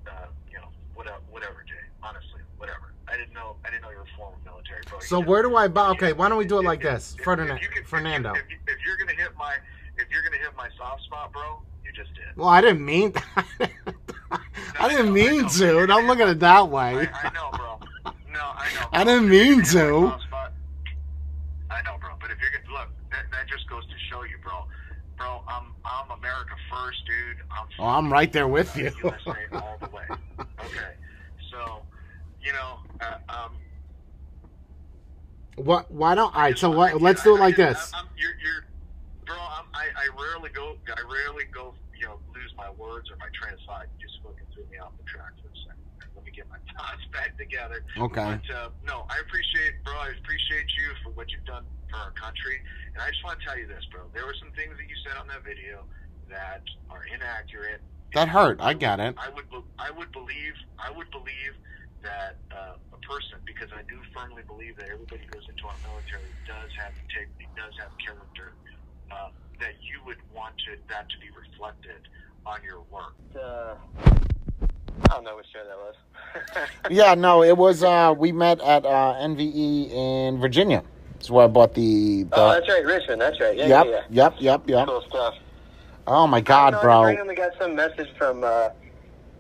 uh, you know whatever whatever jay honestly whatever i didn't know i didn't know you were former military bro. You So just- where do I buy? Okay, why don't we do it if- like if- this, if- Ferdinand, you can- Fernando? If, you, if you're gonna hit my, if you're gonna hit my soft spot, bro, you just did. Well, I didn't mean. I didn't mean to. Don't look at it that way. I, I know, bro. No, I know. I didn't mean to. I know, bro. But if you're gonna look, that, that just goes to show you, bro. Bro, I'm I'm America first, dude. I'm. Oh, I'm right there with you. USA all the way. Okay, so you know, uh, um, What? Why don't? All right. So what? Let's do it like just- this. I'm, you're, you're, bro. I'm, I, I rarely go. I rarely go. You know, lose my words or my train of thought. You just fucking threw me off the track for a second. Let me get my thoughts back together. Okay. But uh, no, I appreciate, bro. I appreciate you for what you've done for our country. And I just want to tell you this, bro. There were some things that you said on that video that are inaccurate. That hurt. I get it. I would, be- I would believe, I would believe that uh, a person, because I do firmly believe that everybody who goes into our military does have integrity, does have character, uh, that you would want to, that to be reflected on your work. Uh, I don't know which show that was. Yeah. No. It was. uh We met at uh NVE in Virginia. That's where I bought the. the oh, that's right, Richmond. That's right. Yeah, yep. yeah, yeah. Yep. Yep. Yep. Cool stuff. Oh my God, bro! I randomly got some message from, uh,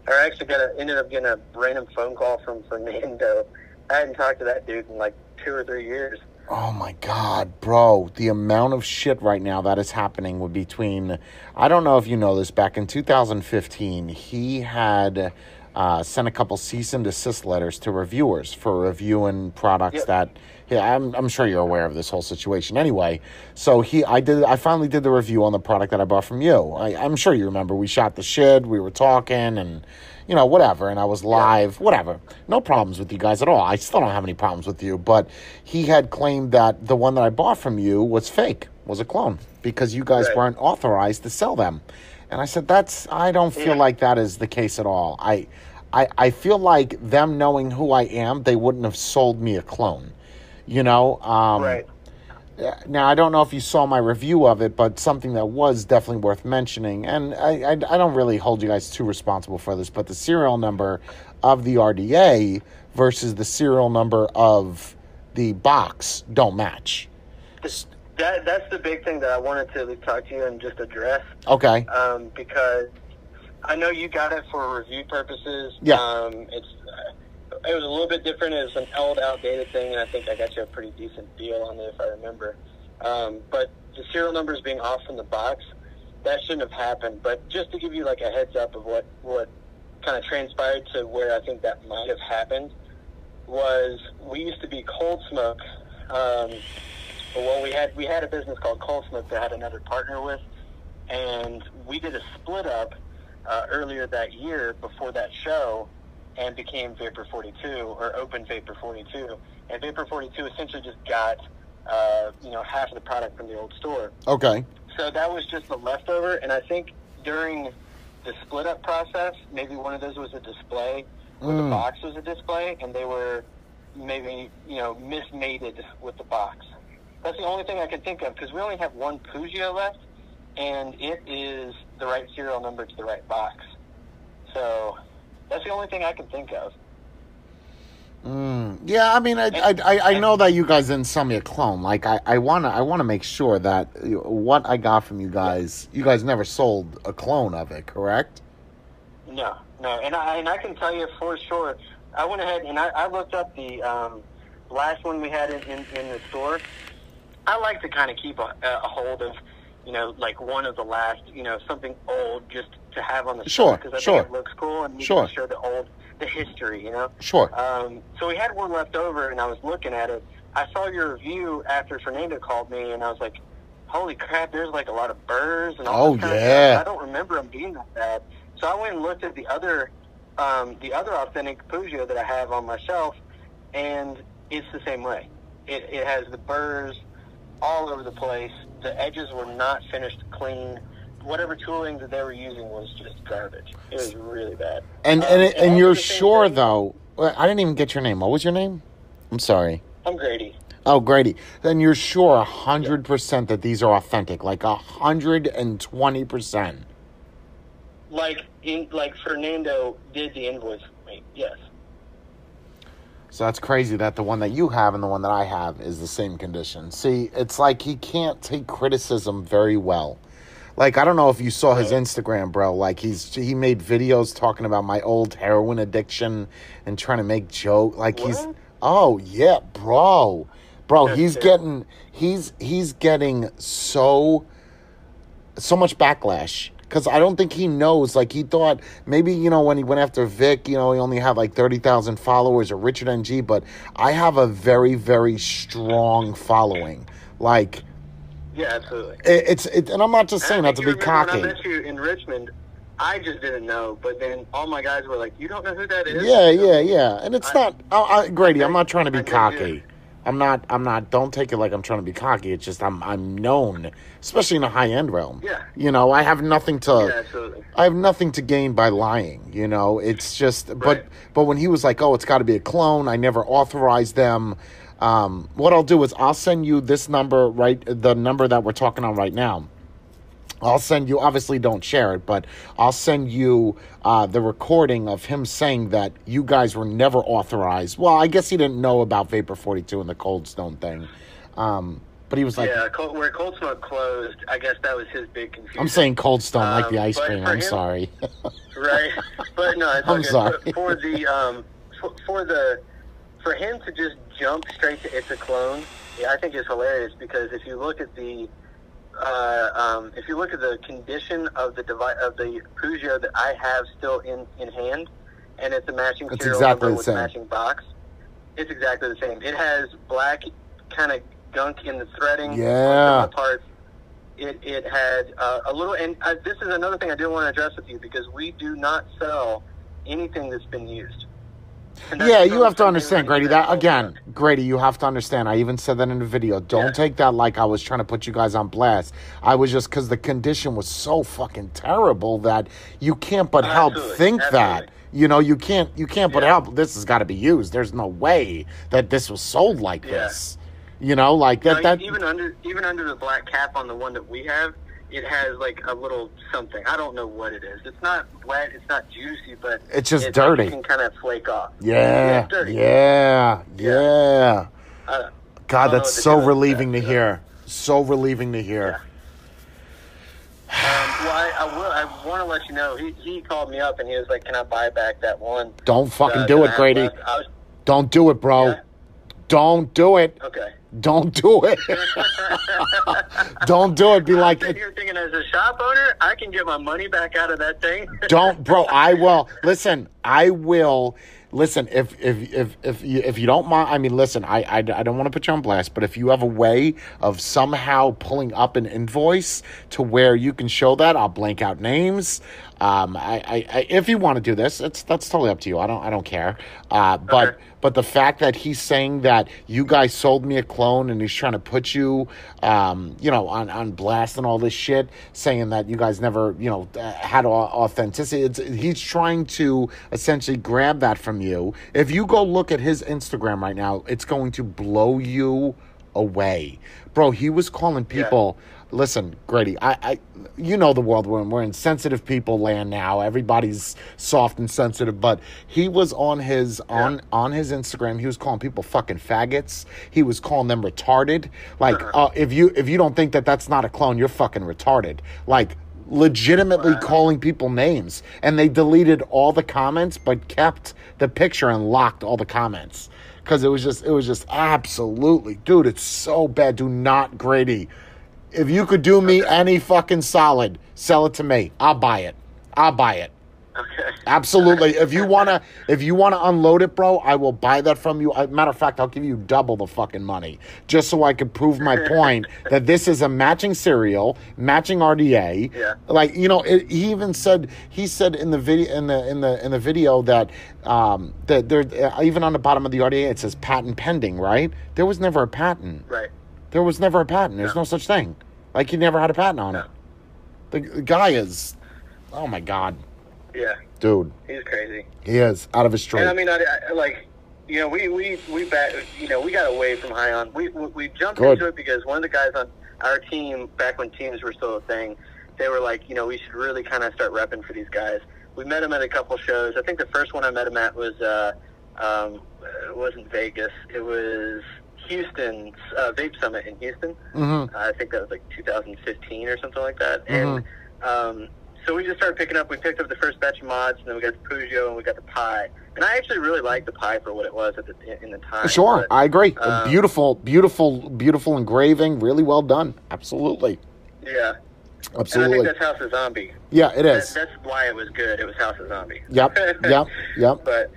or I actually got a, ended up getting a random phone call from Fernando. I hadn't talked to that dude in like two or three years. Oh my God, bro. The amount of shit right now that is happening between. I don't know if you know this, back in 2015, he had uh, sent a couple cease and desist letters to reviewers for reviewing products Yep. that. Yeah, I'm, I'm sure you're aware of this whole situation. Anyway, so he, I did, I finally did the review on the product that I bought from you. I, I'm sure you remember. We shot the shit. We were talking, and you know, whatever. And I was live, whatever. No problems with you guys at all. I still don't have any problems with you. But he had claimed that the one that I bought from you was fake, was a clone, because you guys Right. weren't authorized to sell them. And I said, that's, I don't feel Yeah. like that is the case at all. I, I, I feel like them knowing who I am, they wouldn't have sold me a clone. You know, um, right. Now I don't know if you saw my review of it, but something that was definitely worth mentioning, and I, I, I don't really hold you guys too responsible for this, but the serial number of the RDA versus the serial number of the box don't match. That that's the big thing that I wanted to at least talk to you and just address. Okay. um, because I know you got it for review purposes. Yeah. Um, it's uh, it was a little bit different. It was an old, outdated thing, and I think I got you a pretty decent deal on it if I remember. Um, but the serial numbers being off from the box, that shouldn't have happened. But just to give you like a heads up of what what kind of transpired to where I think that might have happened was we used to be Cold Smoke. Um, well, we had we had a business called Cold Smoke that I had another partner with, and we did a split up uh, earlier that year before that show, and became Vapor 42 or opened Vapor 42. And Vapor 42 essentially just got uh, you know half of the product from the old store. Okay. So that was just the leftover, and I think during the split up process, maybe one of those was a display, or the Mm. box was a display, and they were maybe you know mismated with the box. That's the only thing I can think of because we only have one Pugio left, and it is the right serial number to the right box. So that's the only thing I can think of. Mm, yeah, I mean, I, I, I, I know that you guys didn't sell me a clone. Like, I, I wanna, I wanna make sure that what I got from you guys, you guys never sold a clone of it, correct? No, no, and I and I can tell you for sure. I went ahead and I, I looked up the um, last one we had in, in, in the store. I like to kind of keep a, a hold of, you know, like one of the last, you know, something old just to have on the Sure, because I sure. think it looks cool and you Sure. can show the old, the history, you know. Sure. Um, so we had one left over, and I was looking at it. I saw your review after Fernando called me, and I was like, "Holy crap! There's like a lot of burrs and all Oh, this kind of yeah. stuff. I don't remember them being that bad." So I went and looked at the other, um, the other authentic Pugio that I have on my shelf, and it's the same way. It, it has the burrs all over the place. The edges were not finished clean. Whatever tooling that they were using was just garbage. It was really bad. And Um, and it, and also you're sure thing- though? I didn't even get your name. What was your name? I'm sorry. I'm Grady. Oh, Grady. Then you're sure a hundred percent that these are authentic, like a hundred and twenty percent. like in like Fernando did the invoice for me. Yes. So that's crazy that the one that you have and the one that I have is the same condition. See, it's like he can't take criticism very well. Like I don't know if you saw his Instagram, bro. Like he's he made videos talking about my old heroin addiction and trying to make joke. Like he's oh yeah, bro, bro. That's he's it. getting he's he's getting so so much backlash because I don't think he knows. Like he thought maybe you know when he went after Vic, you know he only had like thirty thousand followers or Richard NG, but I have a very very strong following. Like Yeah, absolutely. it, it's it, and I'm not just saying that to be cocky. When I met you in Richmond, I just didn't know, but then all my guys were like, "You don't know who that is?" Yeah, yeah, yeah. And it's I- not I, I, Grady. I'm not trying to be cocky. I'm not. I'm not. Don't take it like I'm trying to be cocky. It's just I'm. I'm known, especially in the high end realm. Yeah. You know, I have nothing to. Yeah. I have nothing to gain by lying, you know. It's just, but but when he was like, "Oh, it's got to be a clone," I never authorized them. Um, what I'll do is I'll send you this number, right? The number that we're talking on right now. I'll send you. Obviously, don't share it, but I'll send you uh, the recording of him saying that you guys were never authorized. Well, I guess he didn't know about Vapor Forty Two and the Cold Stone thing, um, but he was like, yeah, Cold, where Cold Smoke closed, I guess that was his big confusion. "I'm saying Cold Stone like Um, the ice cream." I'm him- sorry. right? But no, I'm good. sorry. For, for the um, for, for the for him to just jump straight to it's a clone, yeah, I think it's hilarious because if you look at the uh, um, if you look at the condition of the device of the Pugio that I have still in in hand, and it's a matching It's serial exactly number the with same. matching box, it's exactly the same. It has black kind of gunk in the threading. Yeah. the parts. It, it had uh, a little, and uh, this is another thing I do want to address with you because we do not sell anything that's been used. Yeah, you have to understand, Grady. That again, Grady, you have to understand. I even said that in the video. Don't Yeah. take that like I was trying to put you guys on blast. I was just because the condition was so fucking terrible that you can't but help Absolutely, think that. You know, you can't you can't but Yeah. help. This has got to be used. There's no way that this was sold like Yeah. this. You know, like that. No, that even under even under the black cap on the one that we have, it has like a little something. I don't know what it is. It's not wet. It's not juicy, but It's just like dirty. it can kind of flake off. yeah, dirty. yeah, yeah. Uh, God, that's so relieving that, to hear. So relieving to hear. Um, well, I, I will. I want to let you know. He he called me up and he was like, "Can I buy back that one?" Don't fucking uh, do it, Grady. was, Don't do it, bro. Yeah. Don't do it. okay. Don't do it. Don't do it. Be like, here thinking, as a shop owner, I can get my money back out of that thing. don't, bro. I will listen. I will listen. If if if if you, if you don't mind, I mean, listen. I I, I don't want to put you on blast, but if you have a way of somehow pulling up an invoice to where you can show that, I'll blank out names. Um, I, I, I if you want to do this, it's that's totally up to you. I don't I don't care. Uh, but. Okay. But the fact that he's saying that you guys sold me a clone and he's trying to put you, um, you know, on, on blast and all this shit, saying that you guys never, you know, uh, had authenticity. It's, he's trying to essentially grab that from you. If you go look at his Instagram right now, it's going to blow you away. Bro, he was calling Yeah. Listen, Grady, I, I, you know the world we're in. We're in sensitive people land now. Everybody's soft and sensitive, but he was on his on on his Instagram. He was calling people fucking faggots. He was calling them retarded. Like, uh, if you if you don't think that that's not a clone, you're fucking retarded. Like, legitimately calling people names, and they deleted all the comments, but kept the picture and locked all the comments because it was just it was just absolutely, dude. It's so bad. Do not Grady. If you could do me any fucking solid, sell it to me. I'll buy it. I'll buy it. Okay. Absolutely. if you wanna, if you wanna unload it, bro, I will buy that from you. Matter of fact, I'll give you double the fucking money, just so I could prove my point that this is a matching cereal, matching RDA. Yeah. Like you know, it, he even said he said in the video in the in the in the video that um that there uh, even on the bottom of the RDA it says patent pending. Right? There was never a patent. Right. There was never a patent. There's No. such thing. Like he never had a patent on it. The, the guy is, oh my god, Yeah. dude. He's crazy. He is out of his. And I mean, I, I, like, you know, we we we back, you know, we got away from Hion. We we, we jumped Good. into it because one of the guys on our team back when teams were still a thing, they were like, you know, we should really kind of start repping for these guys. We met him at a couple shows. I think the first one I met him at was uh, um, it wasn't Vegas. It was Houston's uh, Vape Summit in Houston. hmm I think that was like 2015 or something like that. And um, so we just started picking up. We picked up the first batch of mods, and then we got the Pugio, and we got the Pi. And I actually really liked the Pi for what it was at the in the time. Sure, But, I agree. um, beautiful, beautiful, beautiful engraving. Really well done. Absolutely, yeah, and I absolutely. think that's House of Zombie. Yeah, it is. That, is. that's why it was good. It was House of Zombie. Yep, yep, yep. But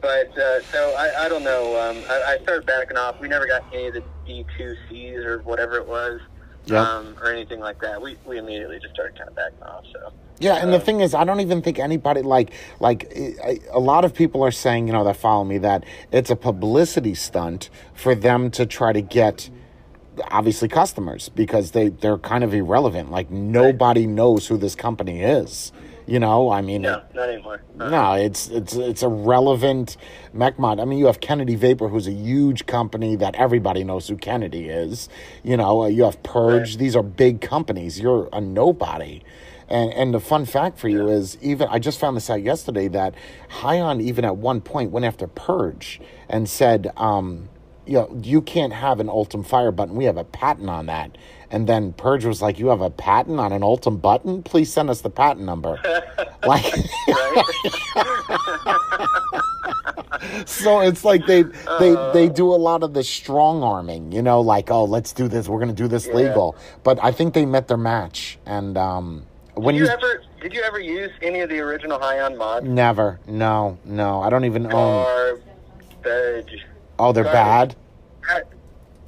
but uh, so I, I don't know. Um, I, I started backing off. We never got any of the D2Cs or whatever it was. Yep. Um, or anything like that. We we immediately just started kind of backing off. So Yeah, and the thing is, I don't even think anybody like like I- I- a lot of people are saying, you know, that follow me that it's a publicity stunt for them to try to get obviously customers because they they're kind of irrelevant. Like nobody knows who this company is. You know, I mean, no, not anymore. Uh, No, it's it's it's a relevant MechMod. I mean, you have Kennedy Vapor, who's a huge company that everybody knows who Kennedy is. You know, uh, you have Purge. Right. These are big companies. You're a nobody. And and the fun fact for you is even I just found this out yesterday that Hion even at one point went after Purge and said, um, you know, you can't have an Ultem fire button. We have a patent on that. And then Purge was like, "You have a patent on an Ultem button? Please send us the patent number." like, so it's like they they they do a lot of the strong arming, you know, like, "Oh, let's do this. We're gonna do this Yeah. legal." But I think they met their match. And um, when Did you, you ever did you ever use any of the original Hion mods? never, no, no, I don't even own. Garbage. Oh, they're bad. Uh,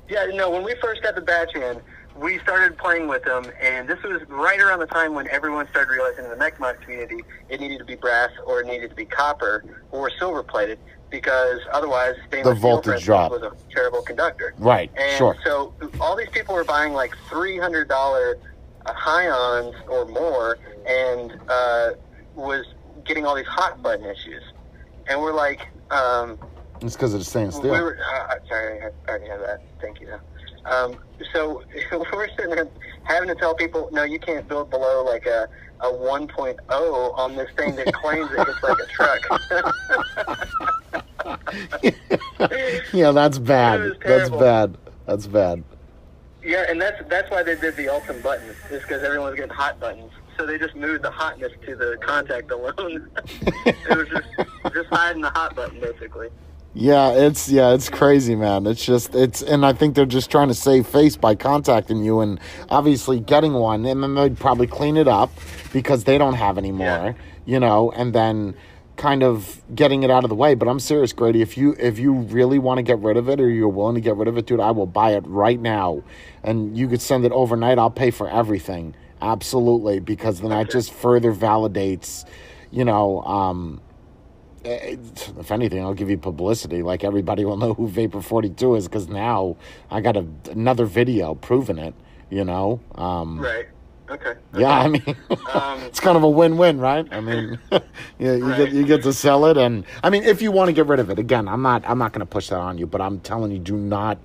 Yeah, no. When we first got the batch in, we started playing with them, and this was right around the time when everyone started realizing in the mech mod community it needed to be brass or it needed to be copper or silver plated because otherwise stainless The voltage drop. was a terrible conductor. Right, And sure. so all these people were buying like three hundred dollar uh, Hions or more, and uh, was getting all these hot button issues. And we're like, um, It's because of the stainless we steel. uh, sorry, I already have that. Thank you. Um, so we're sitting there having to tell people, no, you can't build below like a, a 1.0 on this thing that claims it looks like a truck. yeah, that's bad. That's bad. That's bad. yeah, and that's that's why they did the ultimate button, is because everyone's getting hot buttons. So they just moved the hotness to the contact alone. it was just just hiding the hot button, basically. Yeah, it's yeah, it's crazy, man. It's just it's, and I think they're just trying to save face by contacting you and obviously getting one, and then they'd probably clean it up because they don't have any more, Yeah. you know, and then kind of getting it out of the way. But I'm serious, Grady. If you if you really want to get rid of it or you're willing to get rid of it, dude, I will buy it right now, and you could send it overnight. I'll pay for everything, absolutely, because then that just further validates, you know. um if anything, I'll give you publicity. Like everybody will know who Vapor Forty Two is because now I got a, another video proving it. You know, um, Right. Okay. yeah. I mean, Um, it's kind of a win-win, right? I mean, yeah, you get you get to sell it, and I mean, if you want to get rid of it, again, I'm not I'm not going to push that on you, but I'm telling you, do not.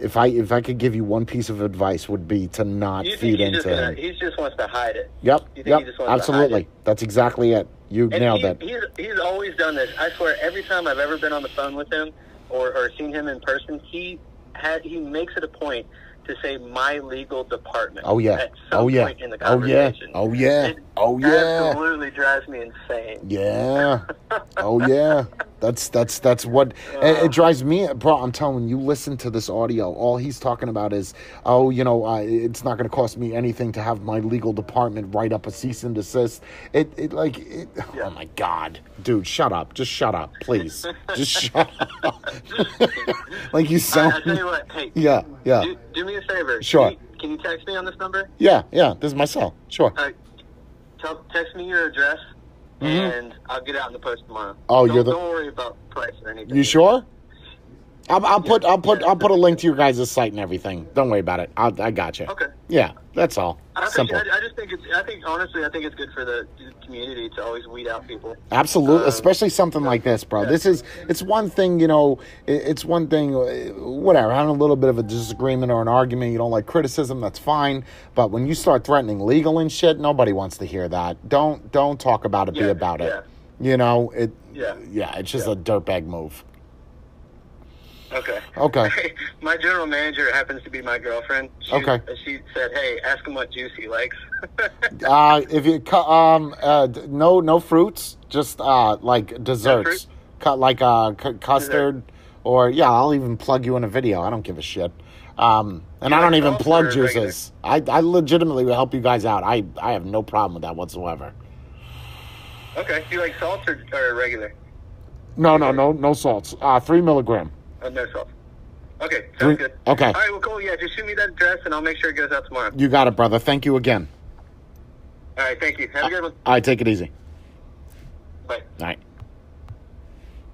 if I if I could give you one piece of advice, would be to not feed into just gonna, he just wants to hide it. Yep, yep, he just wants to hide absolutely. That's exactly it. You And nailed he, it. He's, he's always done this. I swear, every time I've ever been on the phone with him or, or seen him in person, he had he makes it a point to say my legal department. Oh yeah. At oh, some Oh yeah. point in the Oh yeah. conversation. Oh yeah. It Oh yeah. Absolutely drives me insane. Yeah. Oh yeah. That's that's that's what it, it drives me, bro. I'm telling you, listen to this audio. All he's talking about is, oh, you know, uh, it's not going to cost me anything to have my legal department write up a cease and desist. It, it like, it, Yeah. oh my god, dude, shut up, just shut up, please, just shut up. like you I, I tell you what. Hey. yeah, yeah, Do, do me a favor. Sure. Can you, can you text me on this number? yeah, yeah. This is my cell. Sure. Uh, tell, text me your address, Mhm. and I'll get out in the post tomorrow. Oh, don't, you're the- Don't worry about price or anything. You sure? I'll, I'll put I'll put yeah. I'll put a link to your guys' site and everything. Don't worry about it. I'll, I got you. Okay. Yeah, that's all. I, Simple. appreciate- I, I just think it's. I think honestly, I think it's good for the community to always weed out people. Absolutely, Um, especially something like this, bro. yeah. This is it's one thing, you know. It's one thing, uh, whatever. Having a little bit of a disagreement or an argument, you don't like criticism. That's fine. But when you start threatening legal and shit, nobody wants to hear that. Don't don't talk about it. be about it. yeah. You know it. Yeah. Yeah. It's just Yeah. a dirtbag move. Okay. Okay. my general manager happens to be my girlfriend. She, Okay. She said, "Hey, ask him what juice he likes." Uh, if you cut, um, uh, no, no fruits, just uh, like desserts, cut like uh, cu- custard, or yeah, I'll even plug you in a video. I don't give a shit. Um, and You I don't like even plug regular? juices. I, I legitimately will help you guys out. I, I have no problem with that whatsoever. okay. Do you like salt or, or regular? No, no, no, no salts. Uh, three milligram. No salt. Okay, sounds good. okay. All right. Well, cool. Yeah, just shoot me that address, and I'll make sure it goes out tomorrow. You got it, brother. Thank you again. All right. Thank you. Have a good one. All right, take it easy. Bye. All right.